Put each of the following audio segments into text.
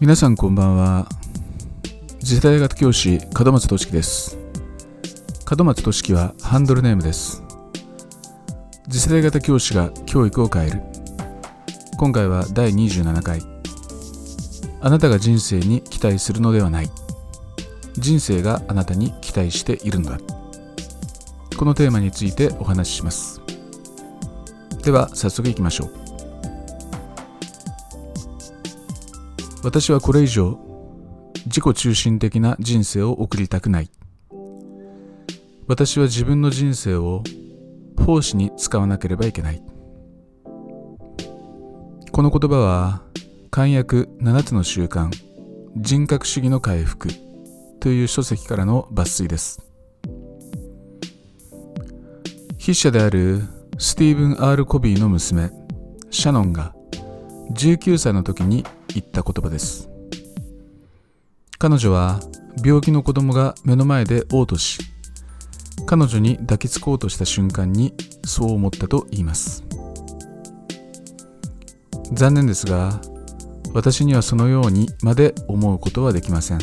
皆さんこんばんは。次世代型教師門松俊樹です。門松俊樹はハンドルネームです。次世代型教師が教育を変える。今回は第27回。あなたが人生に期待するのではない。人生があなたに期待しているのだ。このテーマについてお話しします。では早速いきましょう。私はこれ以上自己中心的な人生を送りたくない。私は自分の人生を奉仕に使わなければいけない。この言葉は簡約7つの習慣人格主義の回復という書籍からの抜粋です。筆者であるスティーブン・アール・コビーの娘シャノンが19歳の時に言った言葉です。彼女は病気の子供が目の前で嘔吐し彼女に抱きつこうとした瞬間にそう思ったと言います。残念ですが私にはそのようにまで思うことはできません。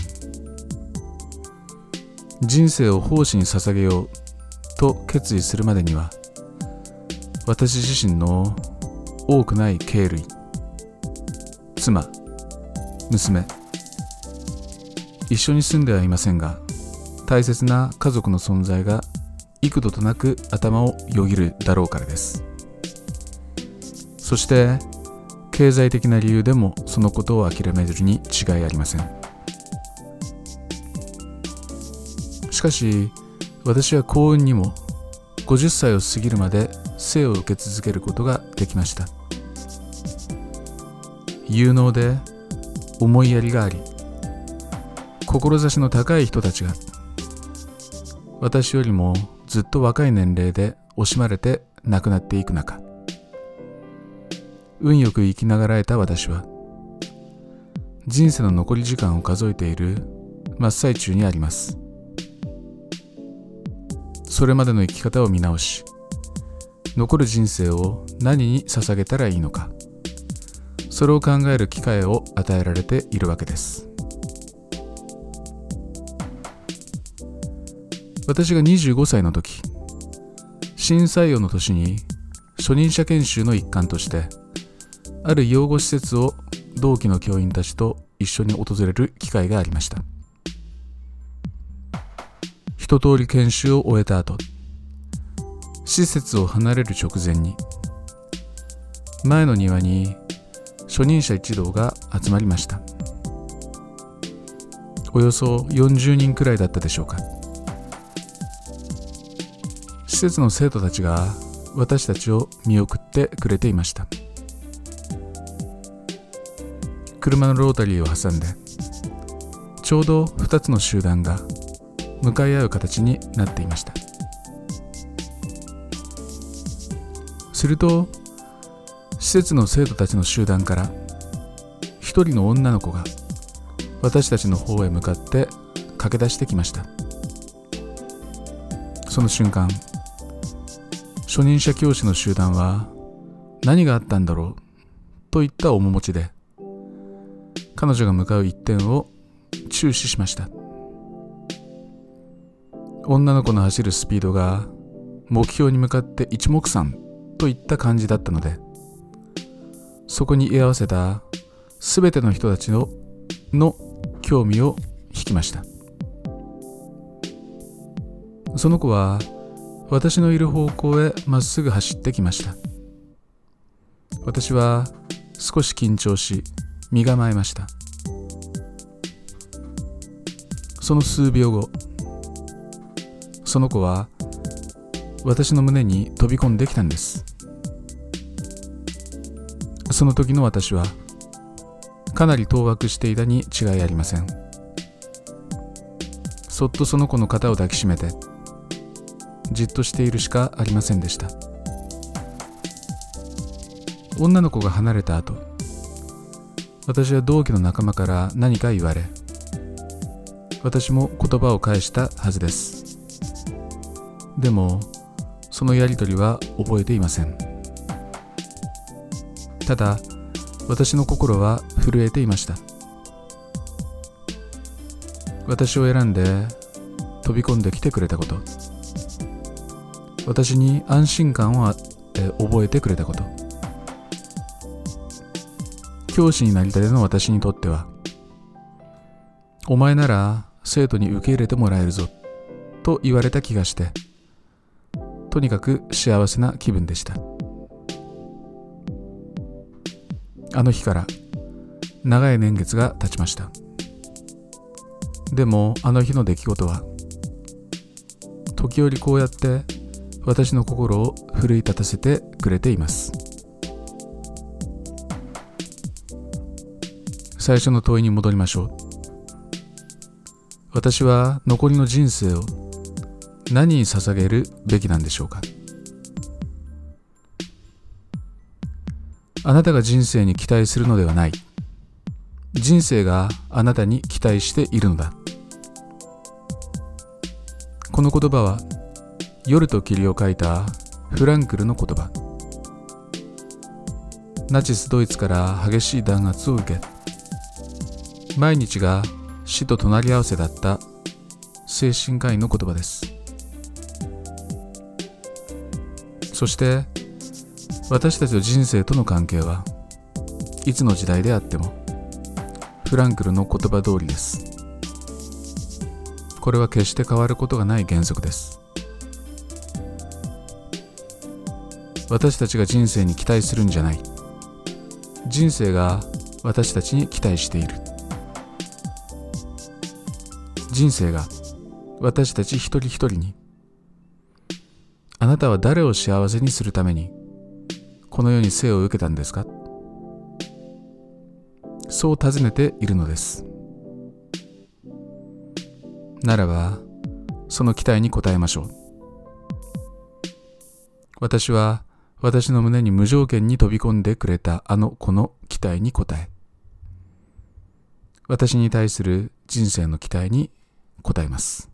人生を奉仕に捧げようと決意するまでには私自身の多くない経類妻娘。一緒に住んではいませんが大切な家族の存在が幾度となく頭をよぎるだろうからです。そして経済的な理由でもそのことを諦めるに違いありません。しかし私は幸運にも50歳を過ぎるまで生を受け続けることができました。有能で思いやりがあり志の高い人たちが私よりもずっと若い年齢で惜しまれて亡くなっていく中運よく生きながらえた私は人生の残り時間を数えている真っ最中にあります。それまでの生き方を見直し残る人生を何に捧げたらいいのか。それを考える機会を与えられているわけです。私が25歳の時新採用の年に初任者研修の一環としてある養護施設を同期の教員たちと一緒に訪れる機会がありました。一通り研修を終えた後施設を離れる直前に前の庭に初任者一同が集まりました。およそ40人くらいだったでしょうか。施設の生徒たちが私たちを見送ってくれていました。車のロータリーを挟んでちょうど2つの集団が向かい合う形になっていました。すると施設の生徒たちの集団から一人の女の子が私たちの方へ向かって駆け出してきました。その瞬間初任者教師の集団は何があったんだろうといった面持ちで彼女が向かう一点を注視しました。女の子の走るスピードが目標に向かって一目散といった感じだったのでそこに居合わせた全ての人たちのの興味を引きました。その子は私のいる方向へまっすぐ走ってきました。私は少し緊張し身構えました。その数秒後その子は私の胸に飛び込んできたんです。その時の私はかなり当惑していたに違いありません。そっとその子の肩を抱きしめてじっとしているしかありませんでした。女の子が離れた後私は同期の仲間から何か言われ私も言葉を返したはずです。でもそのやりとりは覚えていません。ただ私の心は震えていました。私を選んで飛び込んできてくれたこと。私に安心感をえ覚えてくれたこと。教師になりたての私にとってはお前なら生徒に受け入れてもらえるぞと言われた気がしてとにかく幸せな気分でした。あの日から長い年月が経ちました。でもあの日の出来事は時折こうやって私の心を奮い立たせてくれています。最初の問いに戻りましょう。私は残りの人生を何に捧げるべきなんでしょうか。あなたが人生に期待するのではない。人生があなたに期待しているのだ。この言葉は夜と霧を書いたフランクルの言葉。ナチスドイツから激しい弾圧を受け毎日が死と隣り合わせだった精神科医の言葉です。そして私たちの人生との関係はいつの時代であってもフランクルの言葉通りです。これは決して変わることがない原則です。私たちが人生に期待するんじゃない。人生が私たちに期待している。人生が私たち一人一人にあなたは誰を幸せにするためにこの世に生を受けたんですか？そう尋ねているのです。ならばその期待に応えましょう。私は私の胸に無条件に飛び込んでくれたあの子の期待に応え私に対する人生の期待に応えます。